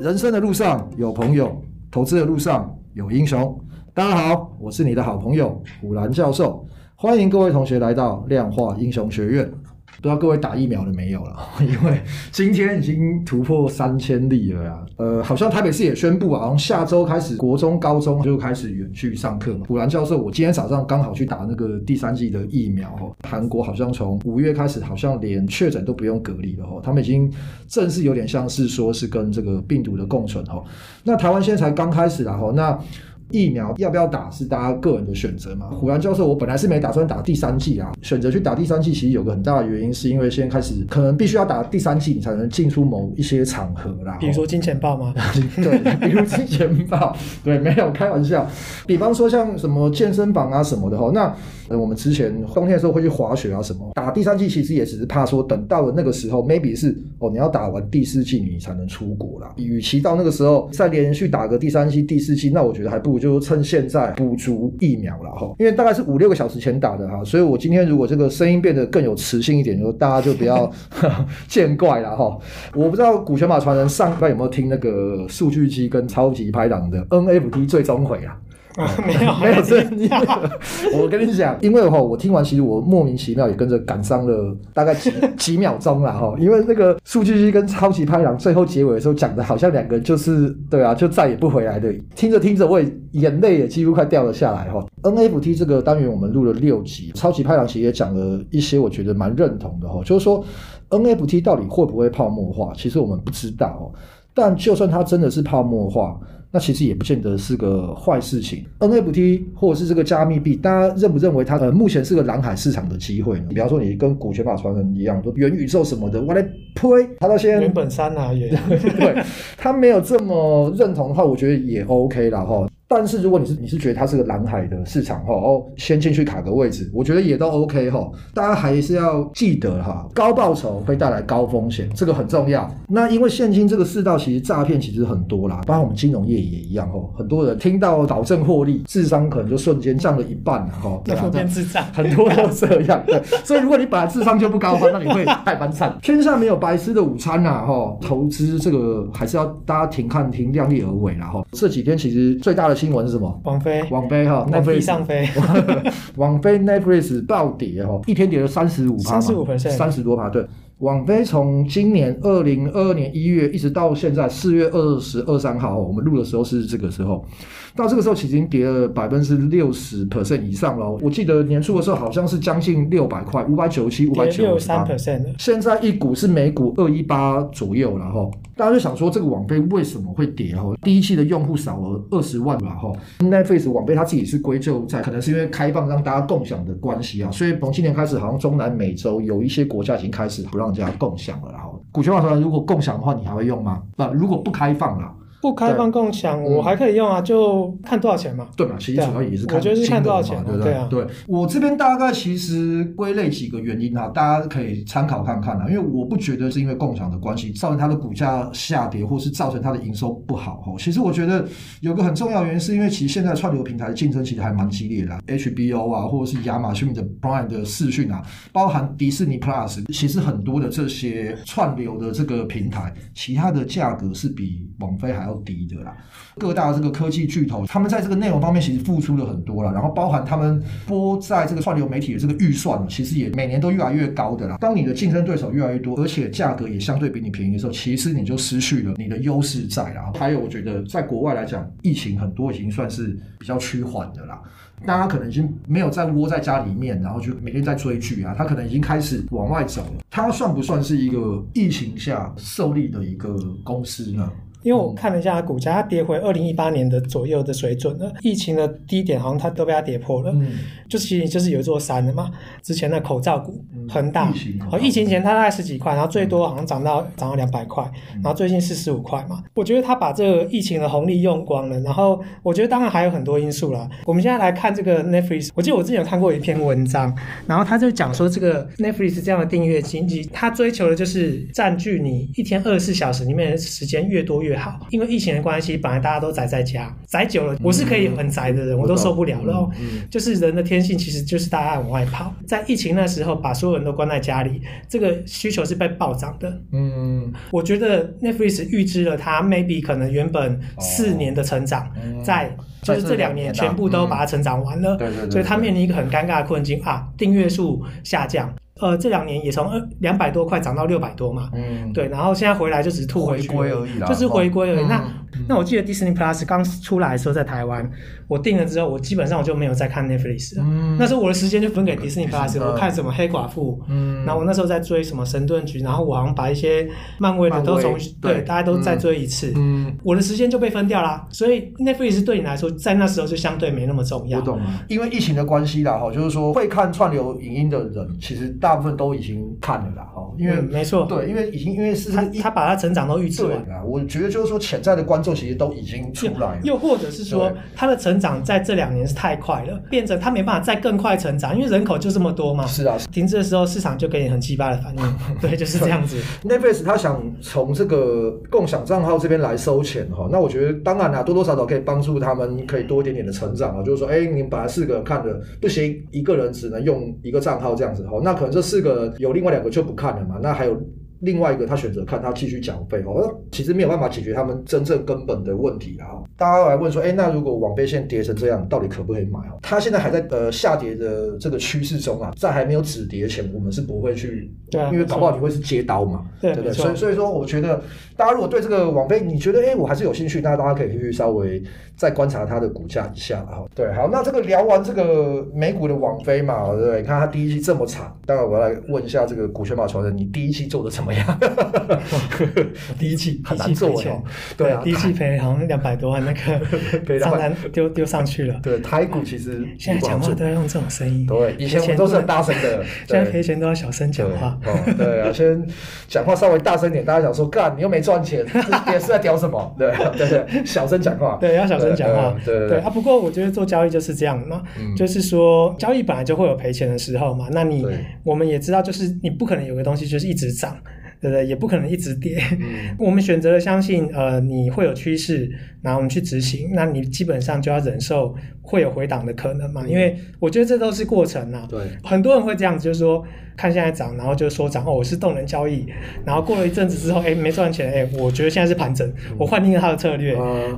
人生的路上有朋友，投资的路上有英雄。大家好，我是你的好朋友古兰教授，欢迎各位同学来到量化英雄学院。不知道各位打疫苗了没有了？因为今天已经突破三千例了呀。呃，好像台北市也宣布啊，从下周开始，国中、高中就开始远距上课嘛。古兰教授，我今天早上刚好去打那个第三剂的疫苗哦。韩国好像从五月开始，好像连确诊都不用隔离了哦。他们已经正式有点像是说是跟这个病毒的共存哦。那台湾现在才刚开始啦哦。那疫苗要不要打是大家个人的选择嘛？虎然教授，我本来是没打算打第三剂啊，选择去打第三剂，其实有个很大的原因，是因为现在开始可能必须要打第三剂，你才能进出某一些场合啦。比如说金钱豹吗？对，比如金钱豹，对，没有开玩笑。比方说像什么健身房啊什么的哈，那我们之前冬天的时候会去滑雪啊什么，打第三剂其实也只是怕说等到了那个时候，maybe 是哦你要打完第四剂你才能出国啦。与其到那个时候再连续打个第三剂、第四剂，那我觉得还不如就趁现在。补足疫苗了哈，因为大概是五六个小时前打的哈，所以我今天如果这个声音变得更有磁性一点，就大家就不要 见怪了哈。我不知道股权马传人上礼拜有没有听那个数据机跟超级拍档的 NFT 最终回啊？啊，没有，没有这 我跟你讲，因为哈，我听完其实我莫名其妙也跟着感伤了大概几几秒钟了哈。因为那个数据机跟超级拍狼最后结尾的时候讲的，好像两个就是对啊，就再也不回来的。听着听着，我也眼泪也几乎快掉了下来哈。NFT 这个单元我们录了六集，超级拍狼其实也讲了一些我觉得蛮认同的哈，就是说 NFT 到底会不会泡沫化，其实我们不知道。但就算它真的是泡沫化，那其实也不见得是个坏事情。NFT 或者是这个加密币，大家认不认为它呃目前是个蓝海市场的机会呢？比方说你跟股权法传人一样，说元宇宙什么的，我来推，他到现在原本山啊也 对，他没有这么认同的话，我觉得也 OK 了哈。但是如果你是你是觉得它是个蓝海的市场哈，哦，先进去卡个位置，我觉得也都 OK 哈。大家还是要记得哈，高报酬会带来高风险，这个很重要。那因为现今这个世道其实诈骗其实很多啦，包括我们金融业也一样哈。很多人听到保证获利，智商可能就瞬间降了一半了哈。那变智障，很多都这样。对，所以如果你本来智商就不高的话，那你会太蛮惨。天下没有白吃的午餐呐哈，投资这个还是要大家停看停，量力而为啦哈。这几天其实最大的。新闻是什么？王菲，王菲哈，在地上飞。网飞 Netflix 暴跌哈，一天跌了三十五趴，三十五 percent，三十多趴。对，网飞从今年二零二二年一月一直到现在四月二十二三号，我们录的时候是这个时候。到这个时候，其实已经跌了百分之六十 percent 以上了。我记得年初的时候好像是将近六百块，五百九十七，五百九十三 percent。现在一股是每股二一八左右了哈。大家就想说，这个网飞为什么会跌哈？第一期的用户少了二十万了哈。Netflix 网飞它自己是归咎在可能是因为开放让大家共享的关系啊，所以从今年开始，好像中南美洲有一些国家已经开始不让就要共享了。然后股权化说如果共享的话，你还会用吗？那，如果不开放了。不开放共享，我还可以用啊，就看多少钱嘛。对嘛，其实主要也是看，我觉得是看多少钱，对不对？对，我这边大概其实归类几个原因啊，大家可以参考看看啊。因为我不觉得是因为共享的关系造成它的股价下跌，或是造成它的营收不好哦。其实我觉得有个很重要原因，是因为其实现在串流平台的竞争其实还蛮激烈的，HBO 啊，或者是亚马逊的 Prime 的视讯啊，包含迪士尼 Plus，其实很多的这些串流的这个平台，其他的价格是比网飞还要低的啦，各大这个科技巨头，他们在这个内容方面其实付出了很多了，然后包含他们播在这个串流媒体的这个预算，其实也每年都越来越高的啦。当你的竞争对手越来越多，而且价格也相对比你便宜的时候，其实你就失去了你的优势在啦。还有，我觉得在国外来讲，疫情很多已经算是比较趋缓的啦，大家可能已经没有再窝在家里面，然后就每天在追剧啊，他可能已经开始往外走了。他算不算是一个疫情下受力的一个公司呢？因为我看了一下它股价，它跌回二零一八年的左右的水准了。疫情的低点好像它都被它跌破了，嗯，就是其实就是有一座山的嘛。之前的口罩股，恒大，哦，疫情前它大概十几块，然后最多好像涨到涨到两百块，然后最近是十五块嘛。我觉得它把这个疫情的红利用光了，然后我觉得当然还有很多因素啦。我们现在来看这个 Netflix，我记得我之前有看过一篇文章，然后他就讲说这个 Netflix 这样的订阅经济，它追求的就是占据你一天二十四小时里面的时间越多越。越好。因为疫情的关系，本来大家都宅在家，宅久了，我是可以很宅的人，我都受不了了。就是人的天性，其实就是大家往外跑。在疫情那时候，把所有人都关在家里，这个需求是被暴涨的。嗯，我觉得 Netflix 预知了它 maybe 可能原本四年的成长，在就是这两年全部都把它成长完了。对对对。所以它面临一个很尴尬的困境啊，订阅数下降。呃，这两年也从二两百多块涨到六百多嘛，嗯，对，然后现在回来就只是吐回去而已，就是回归而已。那那我记得 Disney Plus 刚出来的时候在台湾，我订了之后，我基本上我就没有再看 Netflix 了。那时候我的时间就分给 Disney Plus，我看什么黑寡妇，嗯，然后我那时候在追什么神盾局，然后我好像把一些漫威的都从对大家都再追一次，嗯，我的时间就被分掉啦。所以 Netflix 对你来说，在那时候就相对没那么重要。我懂了，因为疫情的关系啦，哈，就是说会看串流影音的人，其实大。大部分都已经看了啦，哈，因为、嗯、没错，对，因为已经因为是他他把他成长都预测完。了啊，我觉得就是说潜在的观众其实都已经出来了，又或者是说他的成长在这两年是太快了，变成他没办法再更快成长，因为人口就这么多嘛，是啊，停滞的时候市场就给你很奇葩的反应，对，就是这样子。Netflix 他想从这个共享账号这边来收钱哈，那我觉得当然啦，多多少少可以帮助他们可以多一点点的成长啊，就是说，哎，你们本来四个人看的不行，一个人只能用一个账号这样子哈，那可能这四个有另外两个就不看了嘛，那还有。另外一个，他选择看他继续缴费哦，其实没有办法解决他们真正根本的问题啊。大家来问说，哎，那如果网飞现在跌成这样，到底可不可以买哦？它现在还在呃下跌的这个趋势中啊，在还没有止跌前，我们是不会去，对，因为搞不好你会是接刀嘛，对不对？所以所以说，我觉得大家如果对这个网飞，你觉得哎，我还是有兴趣，那大家可以去稍微再观察它的股价一下哈。对，好，那这个聊完这个美股的网飞嘛，对不对？你看它第一期这么惨，当然我要来问一下这个股权法传人，你第一期做的怎么样？第一期很难做钱，对啊，第一期赔好像两百多万，那个 账单丢丢上去了。对，台股其实现在讲话都要用这种声音，对，以前我们都是很大声的，现在 赔钱都要小声讲话。哦，对啊，先讲话稍微大声点，大家想说，干你又没赚钱，也是在屌什么？对对对，小声讲话，对，要小声讲话，对对啊。不过我觉得做交易就是这样嘛，就是说交易本来就会有赔钱的时候嘛。那你我们也知道，就是你不可能有个东西就是一直涨。对不对？也不可能一直跌。嗯、我们选择了相信，呃，你会有趋势，然后我们去执行，那你基本上就要忍受会有回档的可能嘛。嗯、因为我觉得这都是过程啊。对，很多人会这样子，就是说。看现在涨，然后就说涨哦，我是动能交易，然后过了一阵子之后，哎，没赚钱，哎，我觉得现在是盘整，我换另一个他的策略。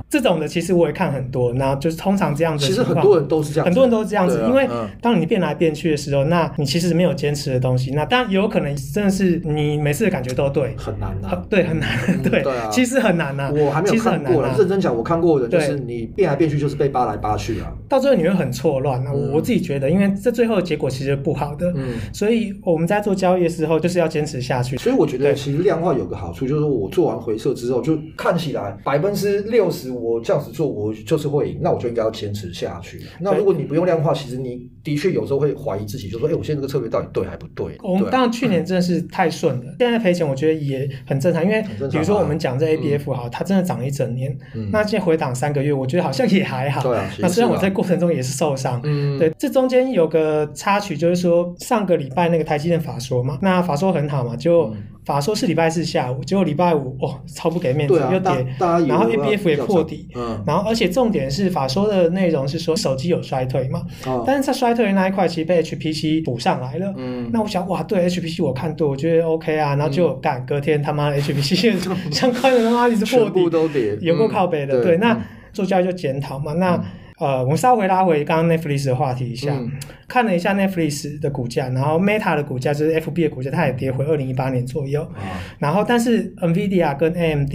这种的其实我也看很多，然后就是通常这样子。其实很多人都是这样，很多人都是这样子，因为当你变来变去的时候，那你其实没有坚持的东西，那当然有可能真的是你每次的感觉都对，很难呐，对，很难，对，其实很难呐。我还没有看过，认真讲，我看过的，就是你变来变去就是被扒来扒去啊，到最后你会很错乱。那我自己觉得，因为这最后的结果其实不好的，嗯，所以我们在做交易。的时候就是要坚持下去，所以我觉得其实量化有个好处，就是我做完回撤之后，就看起来百分之六十我这样子做，我就是会赢，那我就应该要坚持下去。那如果你不用量化，其实你的确有时候会怀疑自己，就说：“哎，我现在这个策略到底对还不对？”我们当然去年真的是太顺了，现在赔钱我觉得也很正常，因为比如说我们讲这 ABF 哈，它真的涨一整年，那现在回档三个月，我觉得好像也还好。对啊，那虽然我在过程中也是受伤，嗯，对，这中间有个插曲，就是说上个礼拜那个台积电法说嘛。那法说很好嘛，就法说是礼拜四下午，结果礼拜五哦，超不给面子，又跌，然后 ABF 也破底，然后而且重点是法说的内容是说手机有衰退嘛，但是在衰退的那一块其实被 HPC 补上来了，那我想哇，对 HPC 我看对，我觉得 OK 啊，然后就干隔天他妈 HPC 相关的他妈一直破底，有够靠北的，对，那做交易就检讨嘛，那。呃，我们稍微拉回刚刚 Netflix 的话题一下，嗯、看了一下 Netflix 的股价，然后 Meta 的股价就是 FB 的股价，它也跌回二零一八年左右。啊、然后，但是 NVIDIA 跟 AMD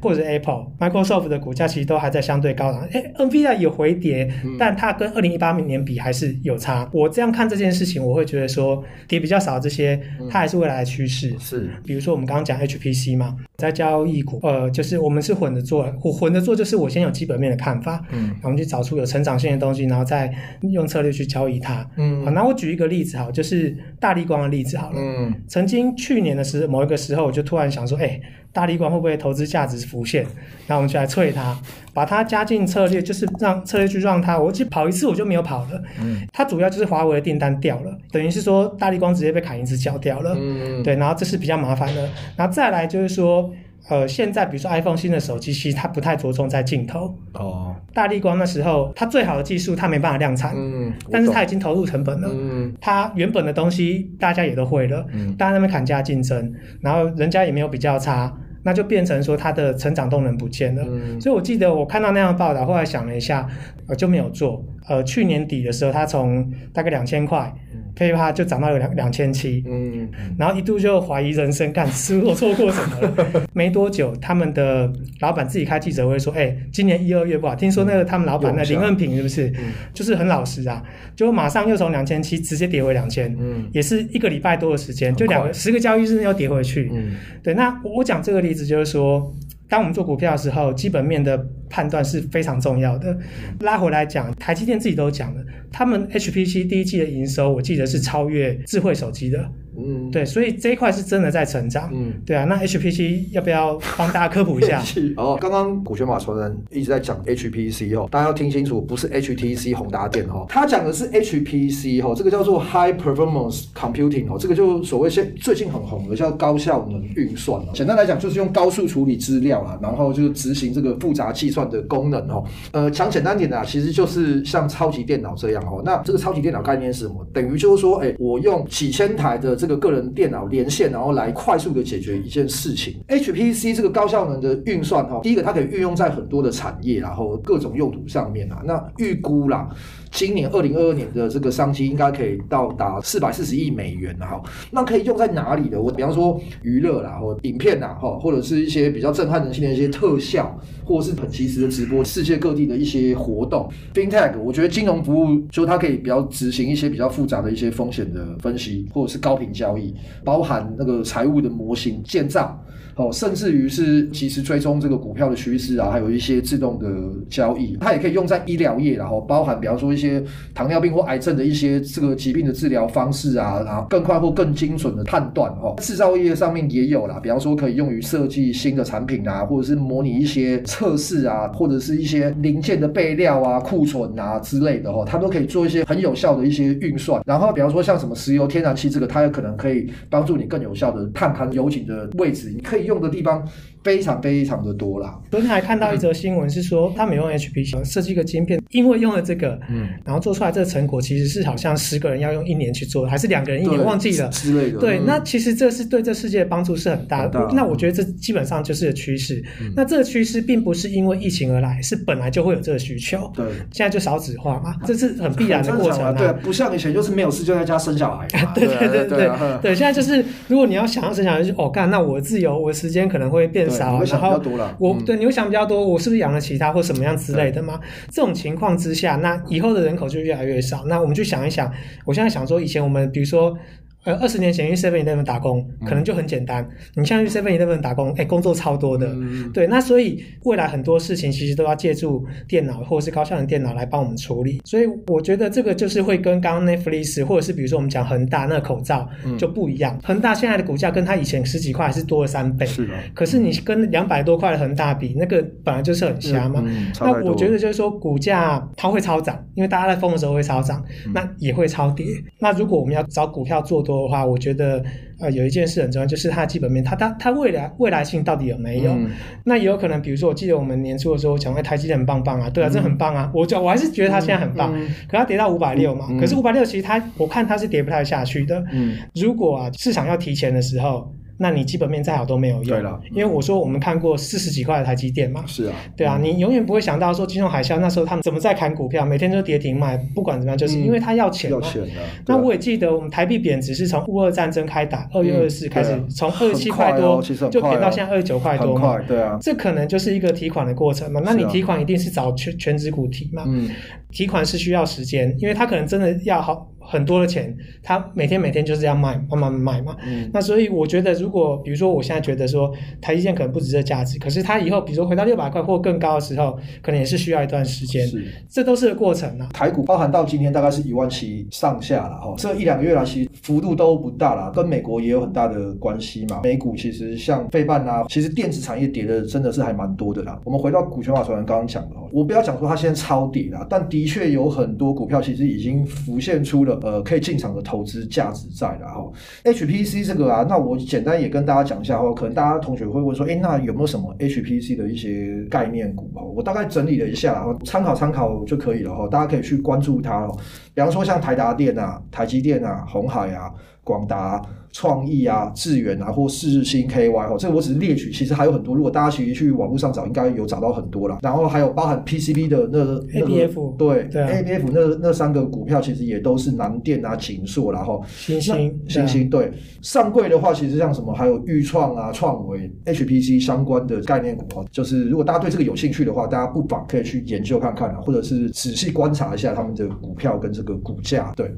或者 Apple、Microsoft 的股价其实都还在相对高档。哎，NVIDIA 有回跌，嗯、但它跟二零一八年比还是有差。我这样看这件事情，我会觉得说跌比较少这些，它还是未来的趋势。是，比如说我们刚刚讲 HPC 嘛，在交易股，呃，就是我们是混着做，我混着做就是我先有基本面的看法，嗯，然后我们去找出有成长性的东西，然后再用策略去交易它。嗯，好，那我举一个例子，哈，就是大立光的例子好了。嗯，曾经去年的时候，某一个时候，我就突然想说，哎，大立光会不会投资价值浮现？然后我们就来催它，把它加进策略，就是让策略去让它。我去跑一次，我就没有跑了。嗯，它主要就是华为的订单掉了，等于是说大立光直接被砍一只脚掉了。嗯，对，然后这是比较麻烦的。然后再来就是说。呃，现在比如说 iPhone 新的手机，其实它不太着重在镜头。哦。大立光那时候，它最好的技术它没办法量产，嗯，但是它已经投入成本了，嗯，它原本的东西大家也都会了，嗯，大家那边砍价竞争，然后人家也没有比较差，那就变成说他的成长动能不见了。嗯，所以我记得我看到那样的报道，后来想了一下，呃，就没有做。呃，去年底的时候，他从大概两千块。噼啪就涨到有两两千七，嗯，然后一度就怀疑人生，干是不是我错过什么了？没多久，他们的老板自己开记者会说：“哎、欸，今年一二月不好，听说那个他们老板那林恩平是不是？嗯、就是很老实啊，就马上又从两千七直接跌回两千，嗯，也是一个礼拜多的时间，就两个十个交易日又跌回去，嗯，对。那我讲这个例子就是说。当我们做股票的时候，基本面的判断是非常重要的。拉回来讲，台积电自己都讲了，他们 HPC 第一季的营收，我记得是超越智慧手机的。嗯，对，所以这一块是真的在成长。嗯，对啊，那 HPC 要不要帮大家科普一下？哦，刚刚股权法传人一直在讲 HPC 哦，大家要听清楚，不是 HTC 宏达电哦，他讲的是 HPC 哦，这个叫做 High Performance Computing 哦，这个就所谓现最近很红的叫高效能运算哦。简单来讲，就是用高速处理资料啊，然后就执行这个复杂计算的功能哦。呃，讲简单点的啊，其实就是像超级电脑这样哦。那这个超级电脑概念是什么？等于就是说，哎，我用几千台的这个个人电脑连线，然后来快速的解决一件事情。HPC 这个高效能的运算，哈，第一个它可以运用在很多的产业，然后各种用途上面啊。那预估啦，今年二零二二年的这个商机应该可以到达四百四十亿美元，哈。那可以用在哪里的？我比方说娱乐啦，或影片啦，哈，或者是一些比较震撼人心的一些特效，或者是很及时的直播，世界各地的一些活动。FinTech，我觉得金融服务就它可以比较执行一些比较复杂的一些风险的分析，或者是高频交易。包含那个财务的模型建造，哦，甚至于是及时追踪这个股票的趋势啊，还有一些自动的交易，它也可以用在医疗业，然后包含比方说一些糖尿病或癌症的一些这个疾病的治疗方式啊，然后更快或更精准的判断，哦，制造业上面也有啦，比方说可以用于设计新的产品啊，或者是模拟一些测试啊，或者是一些零件的备料啊、库存啊之类的，哦，它都可以做一些很有效的一些运算。然后比方说像什么石油、天然气这个，它有可能可以。帮助你更有效的探勘油井的位置，你可以用的地方。非常非常的多啦。昨天还看到一则新闻，是说他们用 HPC 设计一个晶片，因为用了这个，嗯，然后做出来这个成果，其实是好像十个人要用一年去做，还是两个人一年忘记了之类的。对，那其实这是对这世界的帮助是很大的。那我觉得这基本上就是个趋势。那这个趋势并不是因为疫情而来，是本来就会有这个需求。对，现在就少子化嘛，这是很必然的过程。对，不像以前就是没有事就在家生小孩。对对对对对，现在就是如果你要想要生小孩，就哦干，那我自由，我的时间可能会变。少，然后我对你会想比较多，我是不是养了其他或什么样之类的吗？这种情况之下，那以后的人口就越来越少。那我们就想一想，我现在想说，以前我们比如说。呃，二十年前去 Seven Eleven 打工，可能就很简单。嗯、你像去 Seven Eleven 打工，哎，工作超多的。嗯、对，那所以未来很多事情其实都要借助电脑或者是高效能电脑来帮我们处理。所以我觉得这个就是会跟刚刚 Netflix 或者是比如说我们讲恒大那个口罩就不一样。恒、嗯、大现在的股价跟它以前十几块还是多了三倍。是的。可是你跟两百多块的恒大比，那个本来就是很瞎嘛。那我觉得就是说股价它会超涨，因为大家在疯的时候会超涨，嗯、那也会超跌。那如果我们要找股票做多。的话，我觉得呃有一件事很重要，就是它的基本面，它它它未来未来性到底有没有？嗯、那也有可能，比如说我记得我们年初的时候讲，哎，台积电很棒棒啊，对啊，这、嗯、很棒啊，我就我还是觉得它现在很棒，可它跌到五百六嘛，嗯、可是五百六其实它我看它是跌不太下去的。嗯，如果啊市场要提前的时候。那你基本面再好都没有用，对了，因为我说我们看过四十几块的台积电嘛，是啊，对啊，你永远不会想到说金融海啸那时候他们怎么在砍股票，每天都跌停卖，不管怎么样，就是因为他要钱嘛。要钱的。那我也记得我们台币贬值是从乌俄战争开打，二月二十四开始，从二十七块多就贬到现在二十九块多嘛，对啊，这可能就是一个提款的过程嘛。那你提款一定是找全全值股提嘛，嗯，提款是需要时间，因为他可能真的要好。很多的钱，他每天每天就是这样卖，慢慢卖嘛。嗯。那所以我觉得，如果比如说我现在觉得说台积电可能不值这价值，可是它以后比如说回到六百块或更高的时候，可能也是需要一段时间。是。这都是个过程啊。台股包含到今天大概是一万七上下了哈，这一两个月来其实幅度都不大了，跟美国也有很大的关系嘛。美股其实像费半啊，其实电子产业跌的真的是还蛮多的啦。我们回到股权法传人刚刚讲的哦，我不要讲说它现在超底啦，但的确有很多股票其实已经浮现出了。呃可以进场的投资价值在的哈。HPC 这个啊，那我简单也跟大家讲一下哈，可能大家同学会问说，哎，那有没有什么 HPC 的一些概念股哈？我大概整理了一下，然后参考参考就可以了哈，大家可以去关注它哦。比方说像台达电啊、台积电啊、红海啊。广达、创意啊、智远啊，或是日新 KY 哦，这个我只是列举，其实还有很多。如果大家其实去网络上找，应该有找到很多了。然后还有包含 PCB 的那个、那个、ABF，对，对、啊、ABF 那那三个股票其实也都是南电啊、景硕，然后星星星星对。上柜的话，其实像什么还有裕创啊、创维 HPC 相关的概念股哦，就是如果大家对这个有兴趣的话，大家不妨可以去研究看看啊，或者是仔细观察一下他们的股票跟这个股价，对。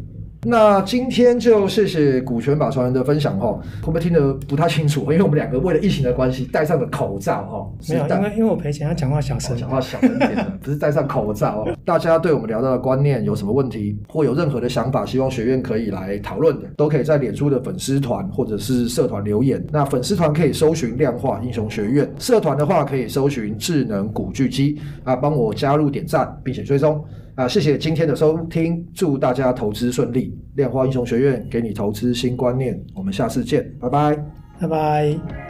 那今天就谢谢股权把传人的分享哈，会不会听得不太清楚？因为我们两个为了疫情的关系戴上了口罩哈。没有，因为因为我赔钱，要讲话小声，讲话小声一点的，不是戴上口罩哦。大家对我们聊到的观念有什么问题，或有任何的想法，希望学院可以来讨论的，都可以在脸书的粉丝团或者是社团留言。那粉丝团可以搜寻量化英雄学院，社团的话可以搜寻智能古巨基啊，帮我加入点赞并且追踪。啊，谢谢今天的收听，祝大家投资顺利。量化英雄学院给你投资新观念，我们下次见，拜拜，拜拜。